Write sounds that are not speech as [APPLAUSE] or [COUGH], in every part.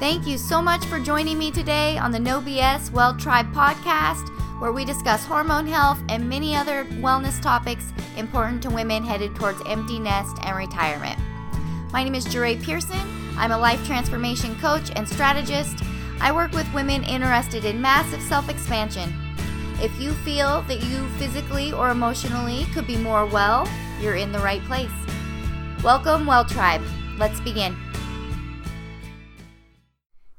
Thank you so much for joining me today on the No BS Well Tribe podcast, where we discuss hormone health and many other wellness topics important to women headed towards empty nest and retirement. My name is Jeray Pearson. I'm a life transformation coach and strategist. I work with women interested in massive self expansion. If you feel that you physically or emotionally could be more well, you're in the right place. Welcome, Well Tribe. Let's begin.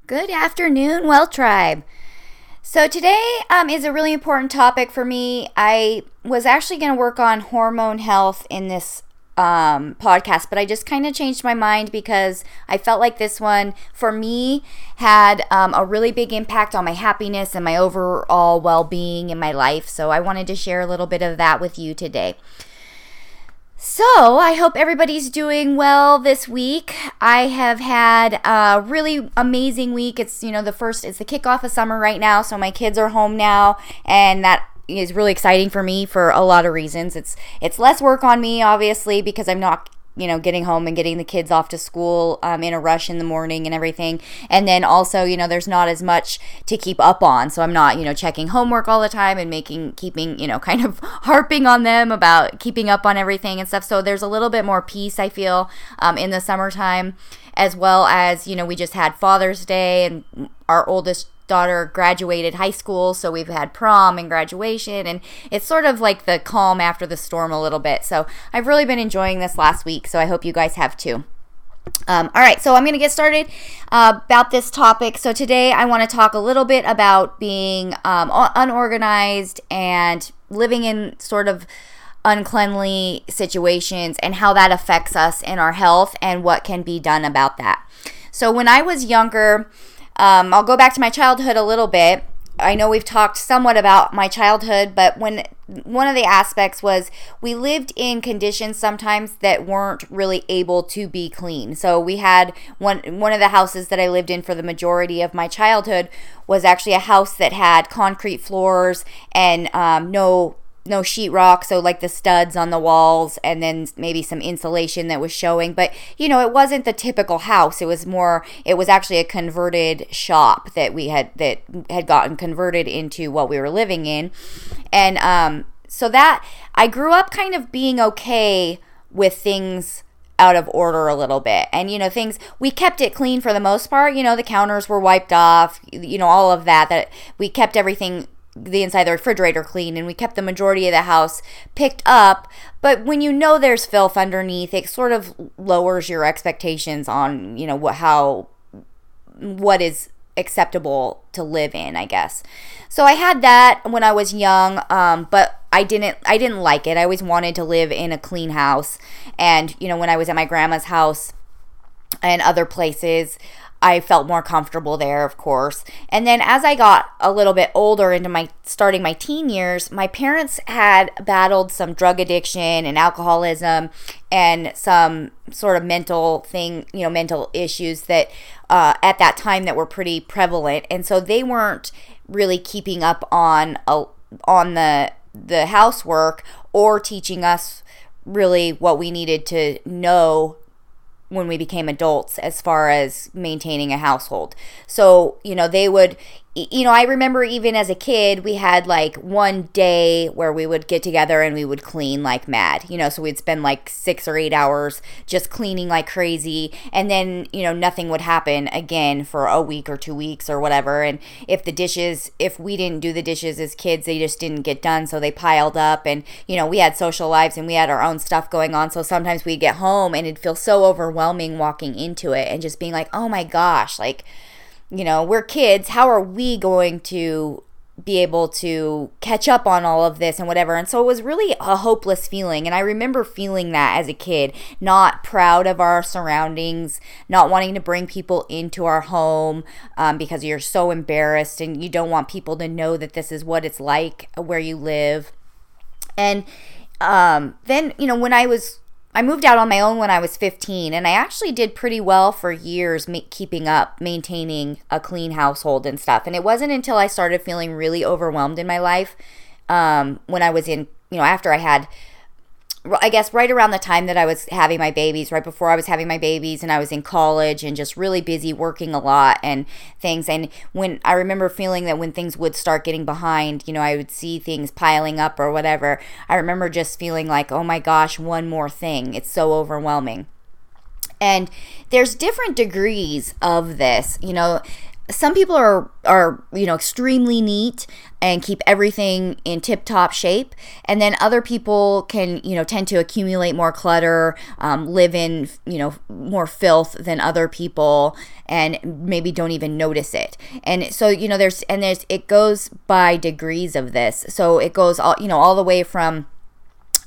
Good afternoon, Well Tribe. So, today um, is a really important topic for me. I was actually going to work on hormone health in this um, podcast, but I just kind of changed my mind because I felt like this one, for me, had um, a really big impact on my happiness and my overall well being in my life. So, I wanted to share a little bit of that with you today. So, I hope everybody's doing well this week. I have had a really amazing week. It's, you know, the first, it's the kickoff of summer right now. So, my kids are home now, and that is really exciting for me for a lot of reasons. It's it's less work on me, obviously, because I'm not you know, getting home and getting the kids off to school um, in a rush in the morning and everything. And then also, you know, there's not as much to keep up on. So I'm not, you know, checking homework all the time and making, keeping, you know, [LAUGHS] kind of harping on them about keeping up on everything and stuff. So there's a little bit more peace, I feel, um, in the summertime, as well as, you know, we just had Father's Day and our oldest daughter graduated high school, so we've had prom and graduation, and it's sort of like the calm after the storm a little bit. So I've really been enjoying this last week, so I hope you guys have too. Um, all right, so I'm going to get started uh, about this topic. So today I want to talk a little bit about being um, unorganized and living in sort of uncleanly situations and how that affects us in our health and what can be done about that. So when I was younger, um, I'll go back to my childhood a little bit. I know we've talked somewhat about my childhood, but when one of the aspects was we lived in conditions sometimes that weren't really able to be clean. So we had one one of the houses that I lived in for the majority of my childhood was actually a house that had concrete floors and um, no no sheetrock, so like the studs on the walls, and then maybe some insulation that was showing. But you know, it wasn't the typical house. It was more. It was actually a converted shop that we had that had gotten converted into what we were living in, and um, so that I grew up kind of being okay with things out of order a little bit. And, you know, things, we kept it clean for the most part. You know, the counters were wiped off, you know, all of that, that we kept everything the inside of the refrigerator clean and we kept the majority of the house picked up. But when you know there's filth underneath it sort of lowers your expectations on you know what how what is acceptable to live in i guess. So i had that when i was young um, but i didn't i didn't like it. I always wanted to live in a clean house. And you know when i was at my grandma's house and other places I felt more comfortable there, of course. And then as I got a little bit older into my starting my teen years, my parents had battled some drug addiction and alcoholism and some sort of mental thing, you know, mental issues that uh, at that time that were pretty prevalent. And so they weren't really keeping up on on the the housework or teaching us really what we needed to know when we became adults as far as maintaining a household. So, you know, they would you know, I remember even as a kid, we had like one day where we would get together and we would clean like mad. You know, so we'd spend like six or eight hours just cleaning like crazy. And then, you know, nothing would happen again for a week or two weeks or whatever. And if the dishes, if we didn't do the dishes as kids, they just didn't get done. So they piled up. And, you know, we had social lives and we had our own stuff going on. So sometimes we'd get home and it'd feel so overwhelming walking into it and just being like, oh my gosh, like, you know, we're kids. How are we going to be able to catch up on all of this and whatever. And so it was really a hopeless feeling. And I remember feeling that as a kid, not proud of our surroundings, not wanting to bring people into our home um, because you're so embarrassed and you don't want people to know that this is what it's like where you live. And um, then, you know, when I was I moved out on my own when I was 15, and I actually did pretty well for years ma- keeping up, maintaining a clean household and stuff. And it wasn't until I started feeling really overwhelmed in my life um, when I was in, you know, after I had I guess right around the time that I was having my babies, right before I was having my babies, and I was in college and just really busy working a lot and things. And when I remember feeling that when things would start getting behind, you know, I would see things piling up or whatever. I remember just feeling like, oh my gosh, one more thing. It's so overwhelming. And there's different degrees of this. You know, some people are are you know extremely neat and keep everything in tip top shape and then other people can you know tend to accumulate more clutter um, live in you know more filth than other people and maybe don't even notice it and so you know there's and there's it goes by degrees of this so it goes all you know all the way from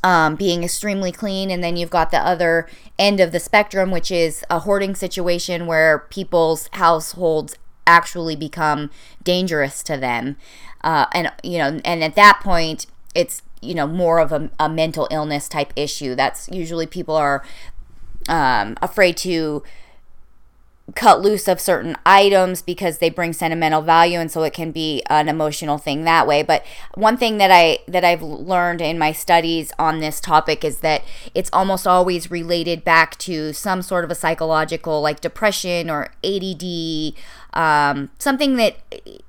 um, being extremely clean. And then you've got the other end of the spectrum, which is a hoarding situation where people's households actually become dangerous to them. Uh, and, you know, and at that point, it's, you know, more of a, a mental illness type issue. That's usually people are um, afraid to cut loose of certain items because they bring sentimental value and so it can be an emotional thing that way but one thing that i that i've learned in my studies on this topic is that it's almost always related back to some sort of a psychological like depression or add um, something that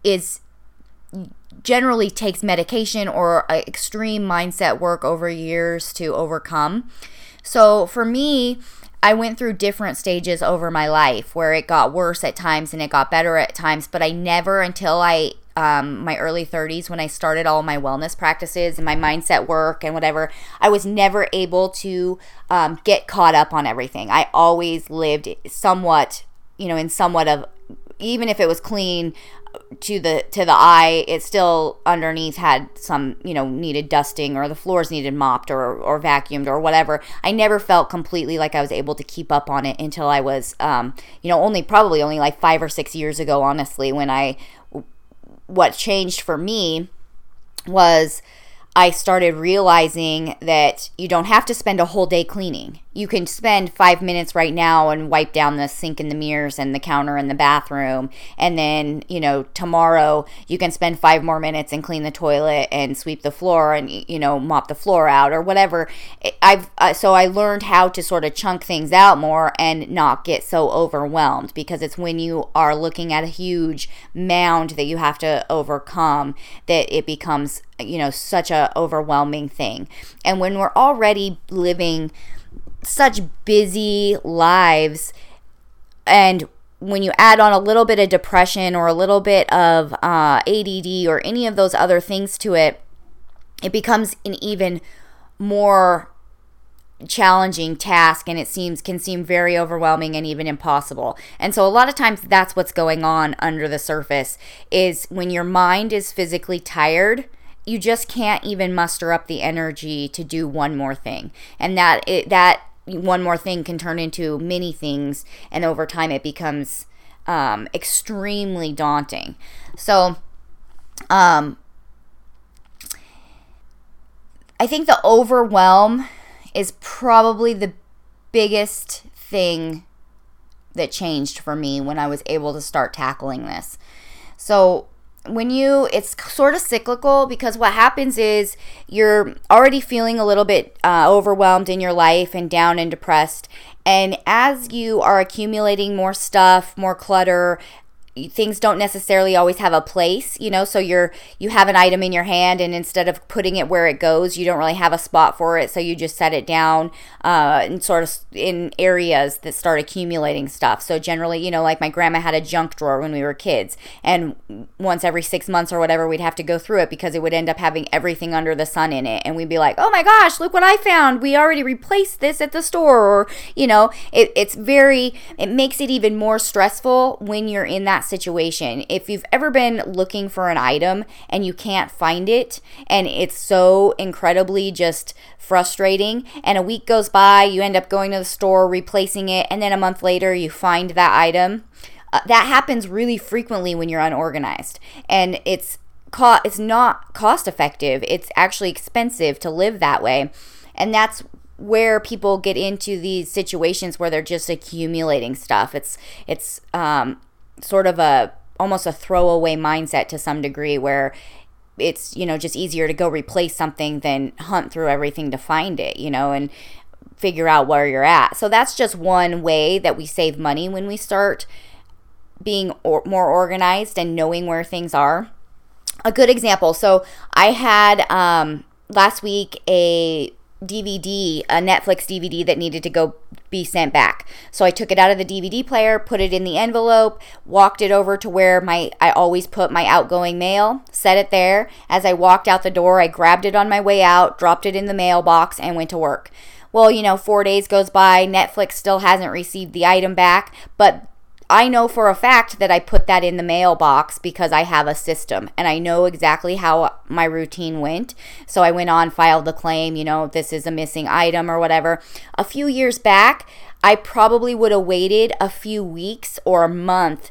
is generally takes medication or extreme mindset work over years to overcome so for me I went through different stages over my life where it got worse at times and it got better at times, but I never until I um, my early 30s when I started all my wellness practices and my mindset work and whatever, I was never able to um, get caught up on everything. I always lived somewhat, you know, in somewhat of even if it was clean to the to the eye it still underneath had some you know needed dusting or the floors needed mopped or or vacuumed or whatever i never felt completely like i was able to keep up on it until i was um you know only probably only like 5 or 6 years ago honestly when i what changed for me was I started realizing that you don't have to spend a whole day cleaning. You can spend five minutes right now and wipe down the sink and the mirrors and the counter in the bathroom. And then, you know, tomorrow you can spend five more minutes and clean the toilet and sweep the floor and, you know, mop the floor out or whatever. I've, uh, so I learned how to sort of chunk things out more and not get so overwhelmed because it's when you are looking at a huge mound that you have to overcome that it becomes you know such a overwhelming thing and when we're already living such busy lives and when you add on a little bit of depression or a little bit of uh, add or any of those other things to it it becomes an even more challenging task and it seems can seem very overwhelming and even impossible. And so a lot of times that's what's going on under the surface is when your mind is physically tired, you just can't even muster up the energy to do one more thing. And that it, that one more thing can turn into many things and over time it becomes um, extremely daunting. So um, I think the overwhelm is probably the biggest thing that changed for me when I was able to start tackling this. So when you it's sort of cyclical because what happens is you're already feeling a little bit uh, overwhelmed in your life and down and depressed. And as you are accumulating more stuff more clutter things don't necessarily always have a place you know so you're you have an item in your hand and instead of putting it where it goes you don't really have a spot for it. So you just set it down uh, and sort of in areas that start accumulating stuff. So generally you know like my grandma had a junk drawer when we were kids. And once every six months or whatever we'd have to go through it because it would end up having everything under the sun in it. And we'd be like oh my gosh look what i found. We already replaced this at the store. Or you know it, it's very it makes it even more stressful when you're in that situation. If you've ever been looking for an item and you can't find it, and it's so incredibly just frustrating, and a week goes by, you end up going to the store, replacing it, and then a month later you find that item. Uh, that happens really frequently when you're unorganized, and it's co- it's not cost effective. It's actually expensive to live that way, and that's where people get into these situations where they're just accumulating stuff. It's it's um, sort of a almost a throwaway mindset to some degree where it's, you know, just easier to go replace something than hunt through everything to find it, you know, and figure out where you're at. So that's just one way that we save money when we start being or- more organized and knowing where things are. A good example. So I had um, last week a DVD, a Netflix DVD that needed to go be sent back. So I took it out of the DVD player, put it in the envelope, walked it over to where my I always put my outgoing mail, set it there. As I walked out the door, I grabbed it on my way out, dropped it in the mailbox and went to work. Well, you know, 4 days goes by, Netflix still hasn't received the item back, but I know for a fact that I put that in the mailbox because I have a system and I know exactly how my routine went. So I went on, filed the claim, you know, this is a missing item or whatever. A few years back, I probably would have waited a few weeks or a month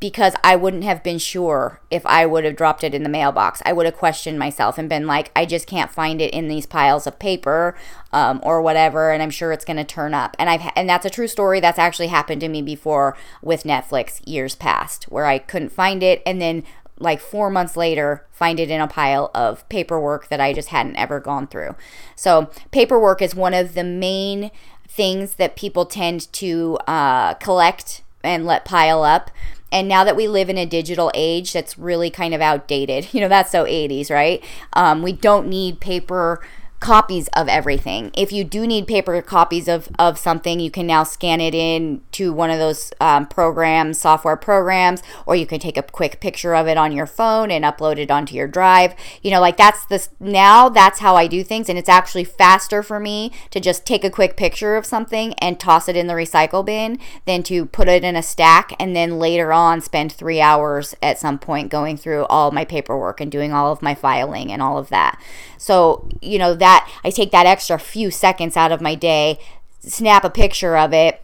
because I wouldn't have been sure if I would have dropped it in the mailbox. I would have questioned myself and been like, I just can't find it in these piles of paper um, or whatever, and I'm sure it's going to turn up. And I've and that's a true story. That's actually happened to me before with Netflix years past, where I couldn't find it, and then like four months later, find it in a pile of paperwork that I just hadn't ever gone through. So paperwork is one of the main things that people tend to uh, collect and let pile up and now that we live in a digital age that's really kind of outdated, [LAUGHS] you know, that's so 80s, right? Um, we don't need paper copies of everything. If you do need paper copies of, of something, you can now scan it in to one of those um, programs, software programs, or you can take a quick picture of it on your phone and upload it onto your drive. You know, like that's this now that's how I do things, and it's actually faster for me to just take a quick picture of something and toss it in the recycle bin than to put it in a stack and then later on spend three hours at some point going through all my paperwork and doing all of my filing and all of that. So, you know, that I take that extra few seconds out of my day, snap a picture of it,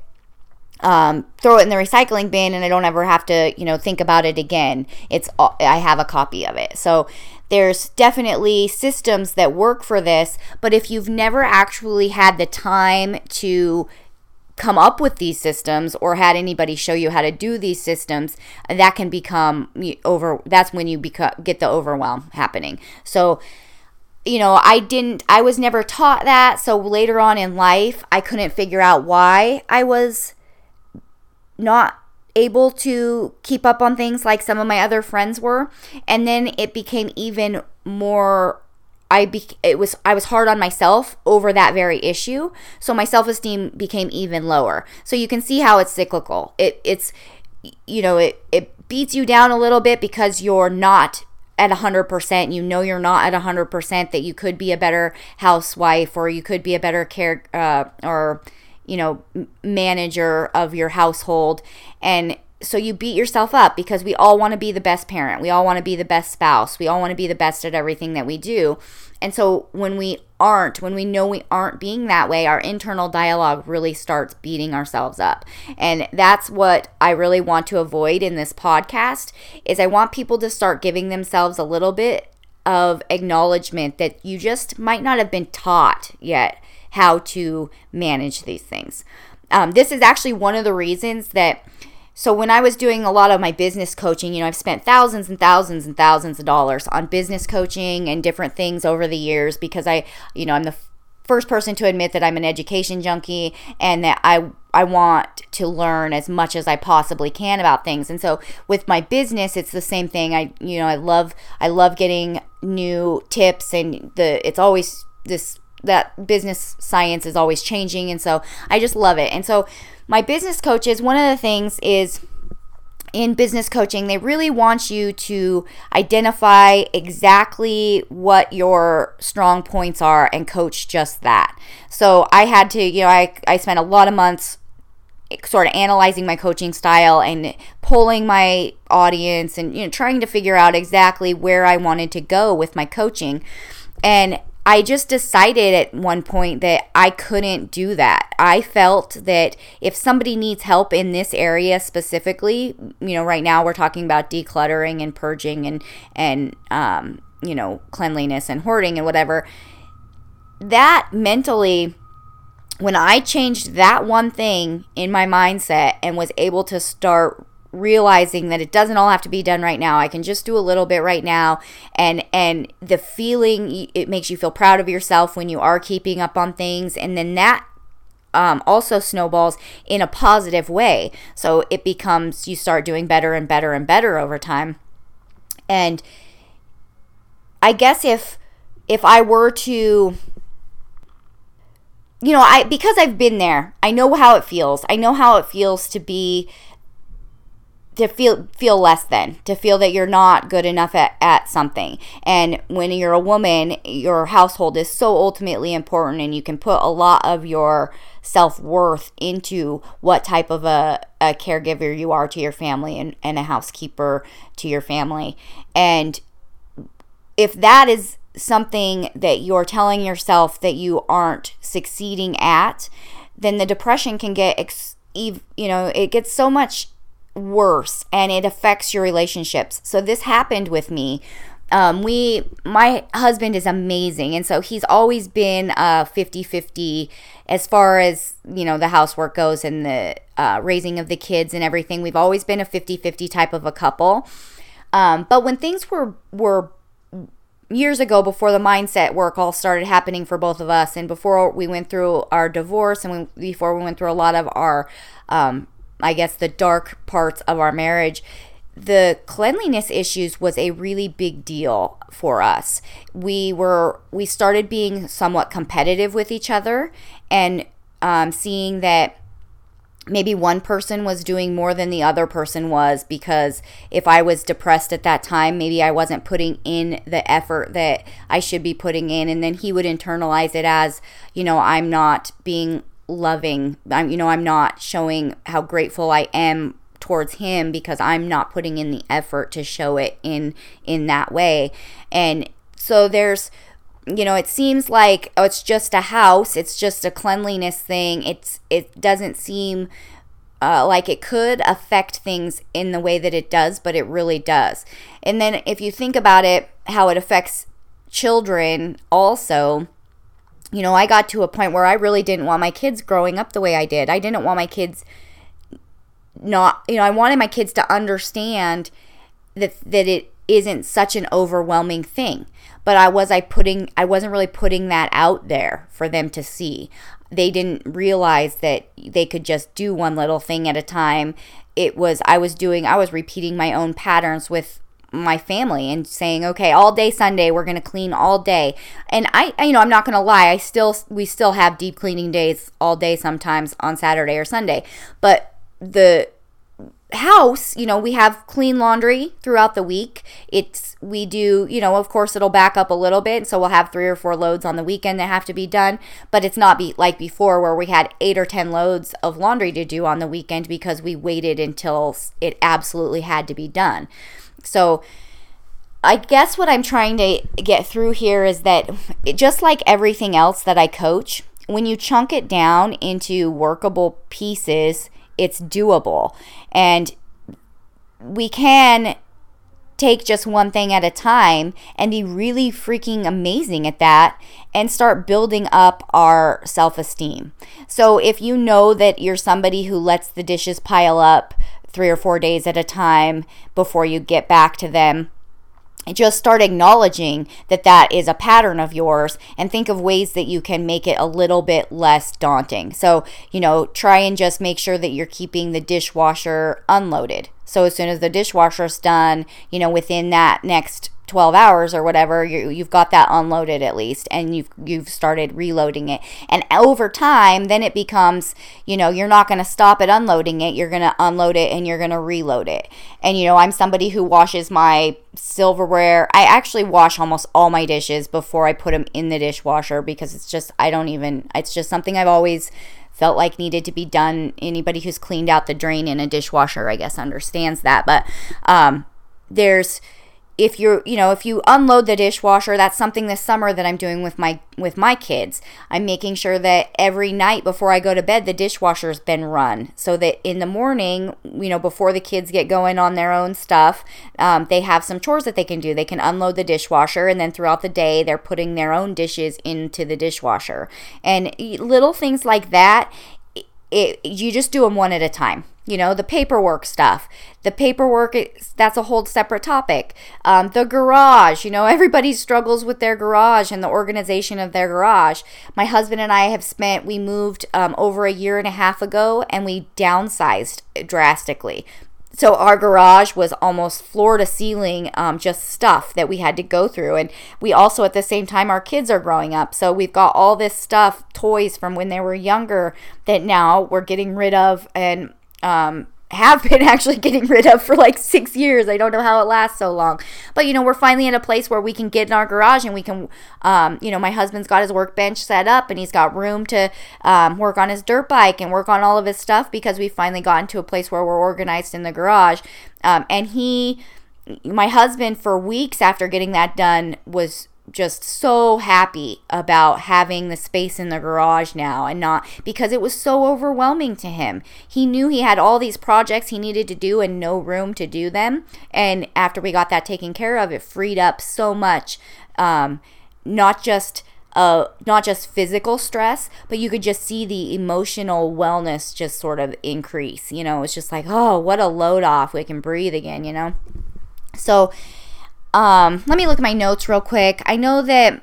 um, throw it in the recycling bin, and I don't ever have to, you know, think about it again. It's I have a copy of it. So there's definitely systems that work for this, but if you've never actually had the time to come up with these systems or had anybody show you how to do these systems that can become over that's when you become get the overwhelm happening so you know, I didn't, I was never taught that. So later on in life, I couldn't figure out why I was not able to keep up on things like some of my other friends were. And then it became even more I be, it was I was hard on myself over that very issue. So my self-esteem became even lower. So you can see how it's cyclical. It it's you know, it it beats you down a little bit because you're not at 100%. You know you're not at 100%, that you could be a better housewife or you could be a better care uh, or, you know, manager of your household. And so you beat yourself up because we all want to be the best parent. We all want to be the best spouse. We all want to be the best at everything that we do. And so when we aren't, when we know we aren't being that way, our internal dialogue really starts beating ourselves up. And that's what I really want to avoid in this podcast is I want people to start giving themselves a little bit of acknowledgement that you just might not have been taught yet how to manage these things. Um, this is actually one of the reasons that so when I was doing a lot of my business coaching, you know, I've spent thousands and thousands and thousands of dollars on business coaching and different things over the years because I, you know, I'm the first person to admit that I'm an education junkie and that I I want to learn as much as I possibly can about things. And so with my business, it's the same thing. I you know, I love I love getting new tips and the it's always this that business science is always changing and so I just love it. And so my business coaches, one of the things is in business coaching, they really want you to identify exactly what your strong points are and coach just that. So I had to, you know, I, I spent a lot of months sort of analyzing my coaching style and polling my audience and you know trying to figure out exactly where I wanted to go with my coaching. And I just decided at one point that I couldn't do that. I felt that if somebody needs help in this area specifically, you know, right now we're talking about decluttering and purging and and um, you know, cleanliness and hoarding and whatever. That mentally when I changed that one thing in my mindset and was able to start realizing that it doesn't all have to be done right now. I can just do a little bit right now and and the feeling it makes you feel proud of yourself when you are keeping up on things and then that um, also snowballs in a positive way. So it becomes you start doing better and better and better over time. And I guess if if I were to you know, I because I've been there, I know how it feels. I know how it feels to be to feel feel less than to feel that you're not good enough at, at something. And when you're a woman your household is so ultimately important and you can put a lot of your self-worth into what type of a, a caregiver you are to your family and, and a housekeeper to your family. And if that is something that you're telling yourself that you aren't succeeding at then the depression can get ex- you know it gets so much worse and it affects your relationships. So this happened with me. Um, we, my husband is amazing. And so he's always been uh 50 50 as far as, you know, the housework goes and the uh, raising of the kids and everything. We've always been a 50 50 type of a couple. Um, but when things were, were years ago before the mindset work all started happening for both of us and before we went through our divorce and we, before we went through a lot of our um, I guess, the dark parts of our marriage, the cleanliness issues was a really big deal for us. We were we started being somewhat competitive with each other and um, seeing that maybe one person was doing more than the other person was because if I was depressed at that time, maybe I wasn't putting in the effort that I should be putting in. And then he would internalize it as, you know, I'm not being loving. I'm, you know, I'm not showing how grateful I am towards him because I'm not putting in the effort to show it in in that way. And so there's you know, it seems like oh it's just a house, it's just a cleanliness thing. It's it doesn't seem uh, like it could affect things in the way that it does, but it really does. And then if you think about it, how it affects children also, you know, I got to a point where I really didn't want my kids growing up the way I did. I didn't want my kids not, you know, I wanted my kids to understand that that it isn't such an overwhelming thing. But I was I putting I wasn't really putting that out there for them to see. They didn't realize that they could just do one little thing at a time. It was I was doing I was repeating my own patterns with my family and saying, okay, all day Sunday, we're going to clean all day. And I, I, you know, I'm not going to lie. I still, we still have deep cleaning days all day sometimes on Saturday or Sunday. But the house, you know, we have clean laundry throughout the week. It's, we do, you know, of course it'll back up a little bit. So we'll have three or four loads on the weekend that have to be done. But it's not be like before where we had eight or 10 loads of laundry to do on the weekend because we waited until it absolutely had to be done. So I guess what I'm trying to get through here is that just like everything else that I coach, when you chunk it down into workable pieces, it's doable. And we can take just one thing at a time and be really freaking amazing at that and start building up our self esteem. So, if you know that you're somebody who lets the dishes pile up three or four days at a time before you get back to them. Just start acknowledging that that is a pattern of yours and think of ways that you can make it a little bit less daunting. So, you know, try and just make sure that you're keeping the dishwasher unloaded. So, as soon as the dishwasher's done, you know, within that next 12 hours or whatever you, you've got that unloaded at least and you've you've started reloading it. And over time then it becomes you know you're not going to stop at unloading it you're going to unload it and you're going to reload it. And you know i'm somebody who washes my silverware. I actually wash almost all my dishes before i put them in the dishwasher because it's just i don't even it's just something i've always felt like needed to be done. Anybody who's cleaned out the drain in a dishwasher i guess understands that. But um there's if you're you know if you unload the dishwasher that's something this summer that i'm doing with my with my kids. I'm making sure that every night before i go to bed the dishwasher's been run so that in the morning you know before the kids get going on their own stuff um, they have some chores that they can do. They can unload the dishwasher and then throughout the day they're putting their own dishes into the dishwasher. And little things like that it, you just do them one at a time you know the paperwork stuff. The paperwork that's a whole separate topic. Um, the garage you know [LAUGHS] everybody struggles with their garage and the organization of their garage. My husband and i have spent we moved um, over a year and a half ago and we downsized drastically so our garage was almost floor to ceiling um, just stuff that we had to go through. And we also at the same time our kids are growing up. So we've got all this stuff toys from when they were younger that now we're getting rid of and um, have been [LAUGHS] actually getting rid of for like six years. I don't know how it lasts so long. But, you know, we're finally in a place where we can get in our garage and we can, um, you know, my husband's got his workbench set up and he's got room to um, work on his dirt bike and work on all of his stuff because we finally gotten to a place where we're organized in the garage. Um, and he, my husband, for weeks after getting that done, was just so happy about having the space in the garage now and not because it was so overwhelming to him. He knew he had all these projects he needed to do and no room to do them. And after we got that taken care of, it freed up so much, um, not just. Uh, not just physical stress, but you could just see the emotional wellness just sort of increase. You know, it's just like, oh, what a load off. We can breathe again, you know? So, um, let me look at my notes real quick. I know that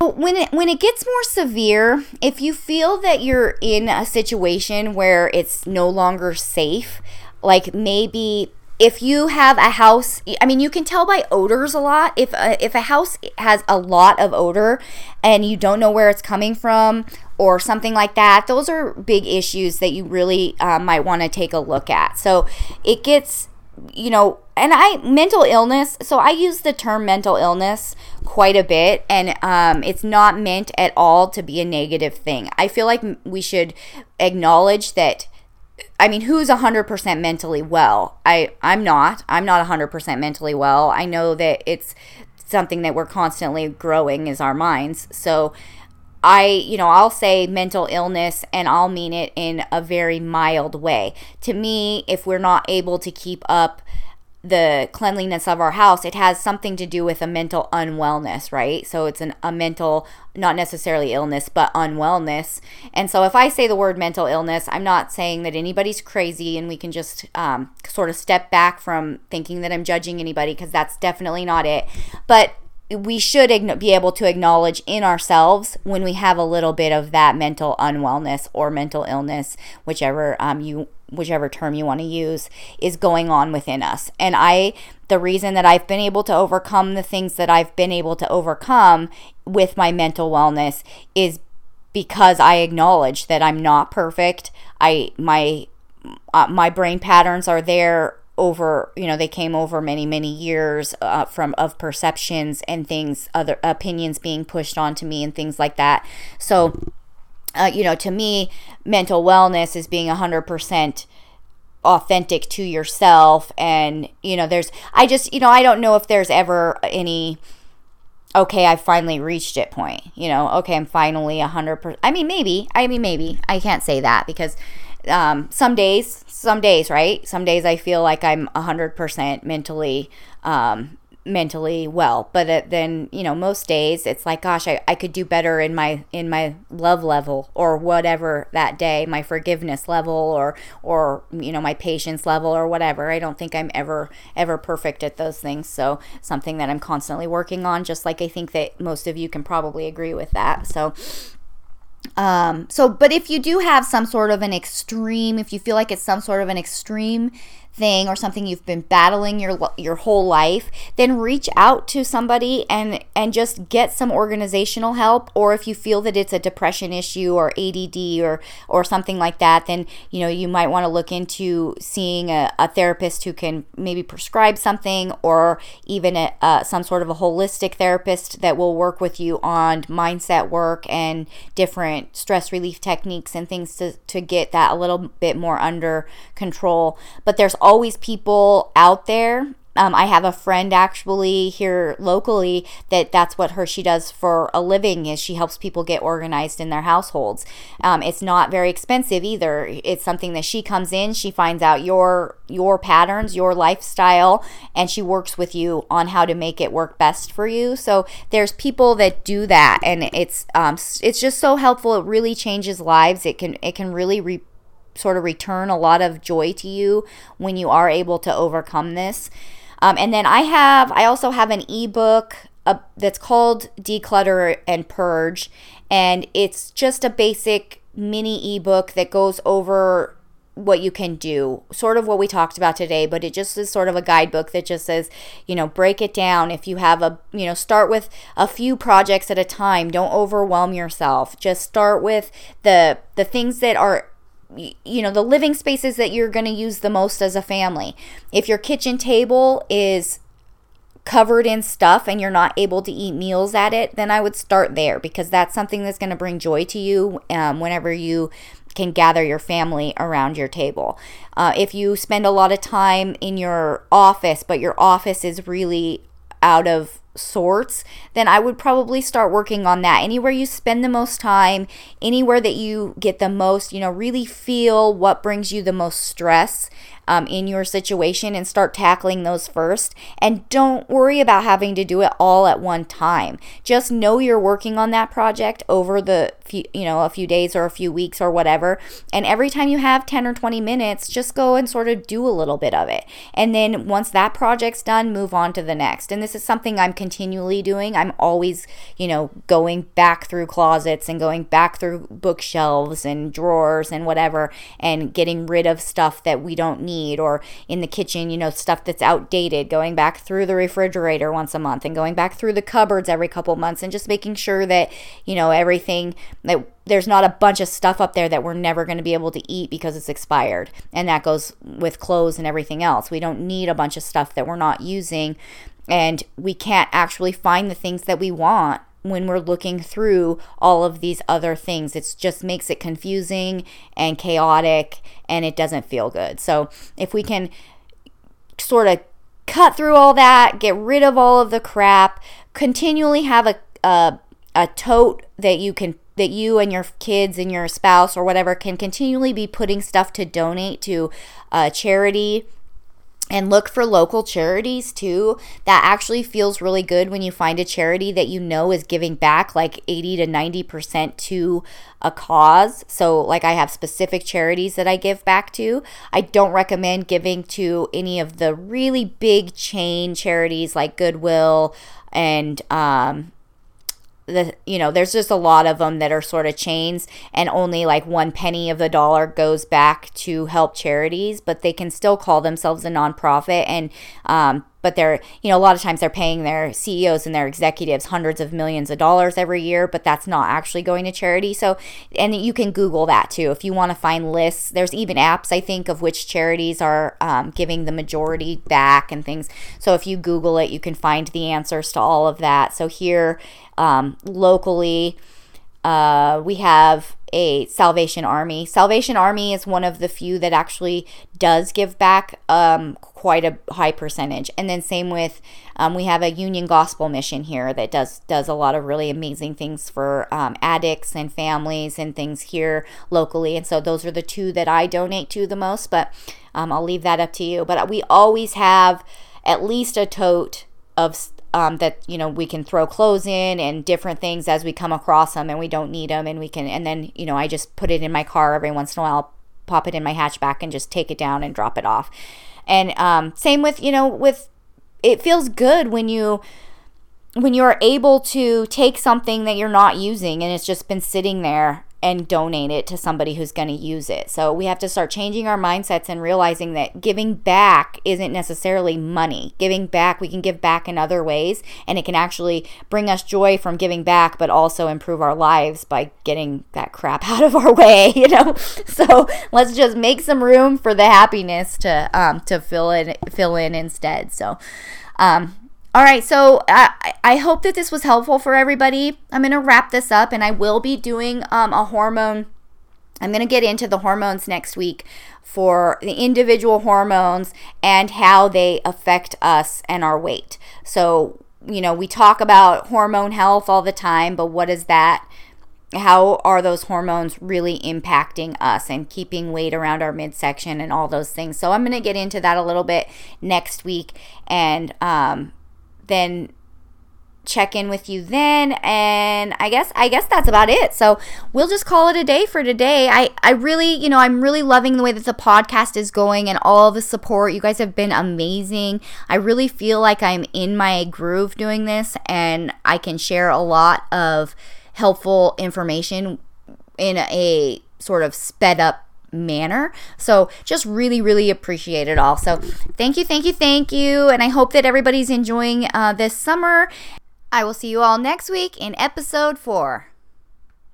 when it when it gets more severe, if you feel that you're in a situation where it's no longer safe, like maybe if you have a house, I mean, you can tell by odors a lot. If a, if a house has a lot of odor and you don't know where it's coming from or something like that, those are big issues that you really uh, might want to take a look at. So it gets you know, and I mental illness. So I use the term mental illness quite a bit, and um, it's not meant at all to be a negative thing. I feel like we should acknowledge that. I mean, who's 100% mentally well? I I'm not. I'm not 100% mentally well. I know that it's something that we're constantly growing is our minds. So I, you know, I'll say mental illness and I'll mean it in a very mild way. To me, if we're not able to keep up the cleanliness of our house, it has something to do with a mental unwellness, right? So it's an, a mental, not necessarily illness, but unwellness. And so if I say the word mental illness, I'm not saying that anybody's crazy and we can just um, sort of step back from thinking that I'm judging anybody because that's definitely not it. But we should be able to acknowledge in ourselves when we have a little bit of that mental unwellness or mental illness, whichever um, you whichever term you want to use is going on within us. And I the reason that I've been able to overcome the things that I've been able to overcome with my mental wellness is because I acknowledge that I'm not perfect. I my uh, my brain patterns are there over you know they came over many many years uh, from of perceptions and things other opinions being pushed onto me and things like that. So uh, you know to me mental wellness is being 100% authentic to yourself and you know there's i just you know i don't know if there's ever any okay i finally reached it point you know okay i'm finally 100% i mean maybe i mean maybe i can't say that because um, some days, some days, right? Some days I feel like I'm 100% mentally, um, mentally well but then you know most days it's like gosh I, I could do better in my in my love level or whatever that day my forgiveness level or or you know my patience level or whatever. I don't think i'm ever ever perfect at those things. So something that i'm constantly working on just like i think that most of you can probably agree with that. So um, so, but if you do have some sort of an extreme, if you feel like it's some sort of an extreme thing or something you've been battling your your whole life, then reach out to somebody and and just get some organizational help or if you feel that it's a depression issue or ADD or or something like that, then you know, you might want to look into seeing a, a therapist who can maybe prescribe something or even a, uh, some sort of a holistic therapist that will work with you on mindset work and different stress relief techniques and things to, to get that a little bit more under control. But there's always people out there um, I have a friend actually here locally that that's what her she does for a living is she helps people get organized in their households. Um, it's not very expensive either. It's something that she comes in, she finds out your your patterns, your lifestyle, and she works with you on how to make it work best for you. So there's people that do that, and it's um, it's just so helpful. It really changes lives. It can it can really re- sort of return a lot of joy to you when you are able to overcome this. Um, and then I have, I also have an ebook uh, that's called Declutter and Purge, and it's just a basic mini ebook that goes over what you can do, sort of what we talked about today, but it just is sort of a guidebook that just says, you know, break it down. If you have a, you know, start with a few projects at a time. Don't overwhelm yourself. Just start with the the things that are you know the living spaces that you're going to use the most as a family. If your kitchen table is covered in stuff and you're not able to eat meals at it then i would start there because that's something that's going to bring joy to you um, whenever you can gather your family around your table. Uh, if you spend a lot of time in your office but your office is really out of sorts, then I would probably start working on that. Anywhere you spend the most time, anywhere that you get the most, you know, really feel what brings you the most stress um, in your situation and start tackling those first. And don't worry about having to do it all at one time. Just know you're working on that project over the few, you know, a few days or a few weeks or whatever. And every time you have 10 or 20 minutes, just go and sort of do a little bit of it. And then once that project's done, move on to the next. And this is something I'm continually doing. I'm always, you know, going back through closets and going back through bookshelves and drawers and whatever and getting rid of stuff that we don't need need or in the kitchen, you know, stuff that's outdated, going back through the refrigerator once a month and going back through the cupboards every couple months and just making sure that, you know, everything that there's not a bunch of stuff up there that we're never going to be able to eat because it's expired. And that goes with clothes and everything else. We don't need a bunch of stuff that we're not using and we can't actually find the things that we want when we're looking through all of these other things. It just makes it confusing and chaotic and it doesn't feel good. So if we can sort of cut through all that, get rid of all of the crap, continually have a, a, a tote that you can that you and your kids and your spouse or whatever can continually be putting stuff to donate to a charity and look for local charities too. That actually feels really good when you find a charity that you know is giving back like 80 to 90% to a cause. So, like, I have specific charities that I give back to. I don't recommend giving to any of the really big chain charities like Goodwill and um, the you know there's just a lot of them that are sort of chains and only like one penny of the dollar goes back to help charities but they can still call themselves a nonprofit and um, but they're you know a lot of times they're paying their CEOs and their executives hundreds of millions of dollars every year but that's not actually going to charity. So and you can google that too if you want to find lists. There's even apps I think of which charities are um, giving the majority back and things. So if you google it you can find the answers to all of that. So here um, locally uh, we have a Salvation Army. Salvation Army is one of the few that actually does give back um, quite a high percentage. And then same with um, we have a Union Gospel Mission here that does does a lot of really amazing things for um, addicts and families and things here locally. And so those are the two that I donate to the most. But um, I'll leave that up to you. But we always have at least a tote of um, that you know we can throw clothes in and different things as we come across them and we don't need them and we can and then you know I just put it in my car every once in a while pop it in my hatchback and just take it down and drop it off. And um, same with you know with it feels good when you when you're able to take something that you're not using and it's just been sitting there and donate it to somebody who's going to use it. So we have to start changing our mindsets and realizing that giving back isn't necessarily money. Giving back, we can give back in other ways, and it can actually bring us joy from giving back, but also improve our lives by getting that crap [LAUGHS] out of our way, [LAUGHS] you know? So let's just make some room for the happiness to um, to fill in fill in instead. So um, all right, so I, I hope that this was helpful for everybody. I'm going to wrap this up and I will be doing um, a hormone I'm going to get into the hormones next week for the individual hormones and how they affect us and our weight. So, you know, we talk about hormone health all the time, but what is that? How are those hormones really impacting us and keeping weight around our midsection and all those things? So, I'm going to get into that a little bit next week and um, then check in with you then and i guess i guess that's about it. So we'll just call it a day for today. I i really you know i'm really loving the way that the podcast is going and all the support. You guys have been amazing. I really feel like i'm in my groove doing this and i can share a lot of helpful information in a sort of sped up manner. So just really, really appreciate it all. So thank you, thank you, thank you. And I hope that everybody's enjoying uh, this summer. I will see you all next week in episode four.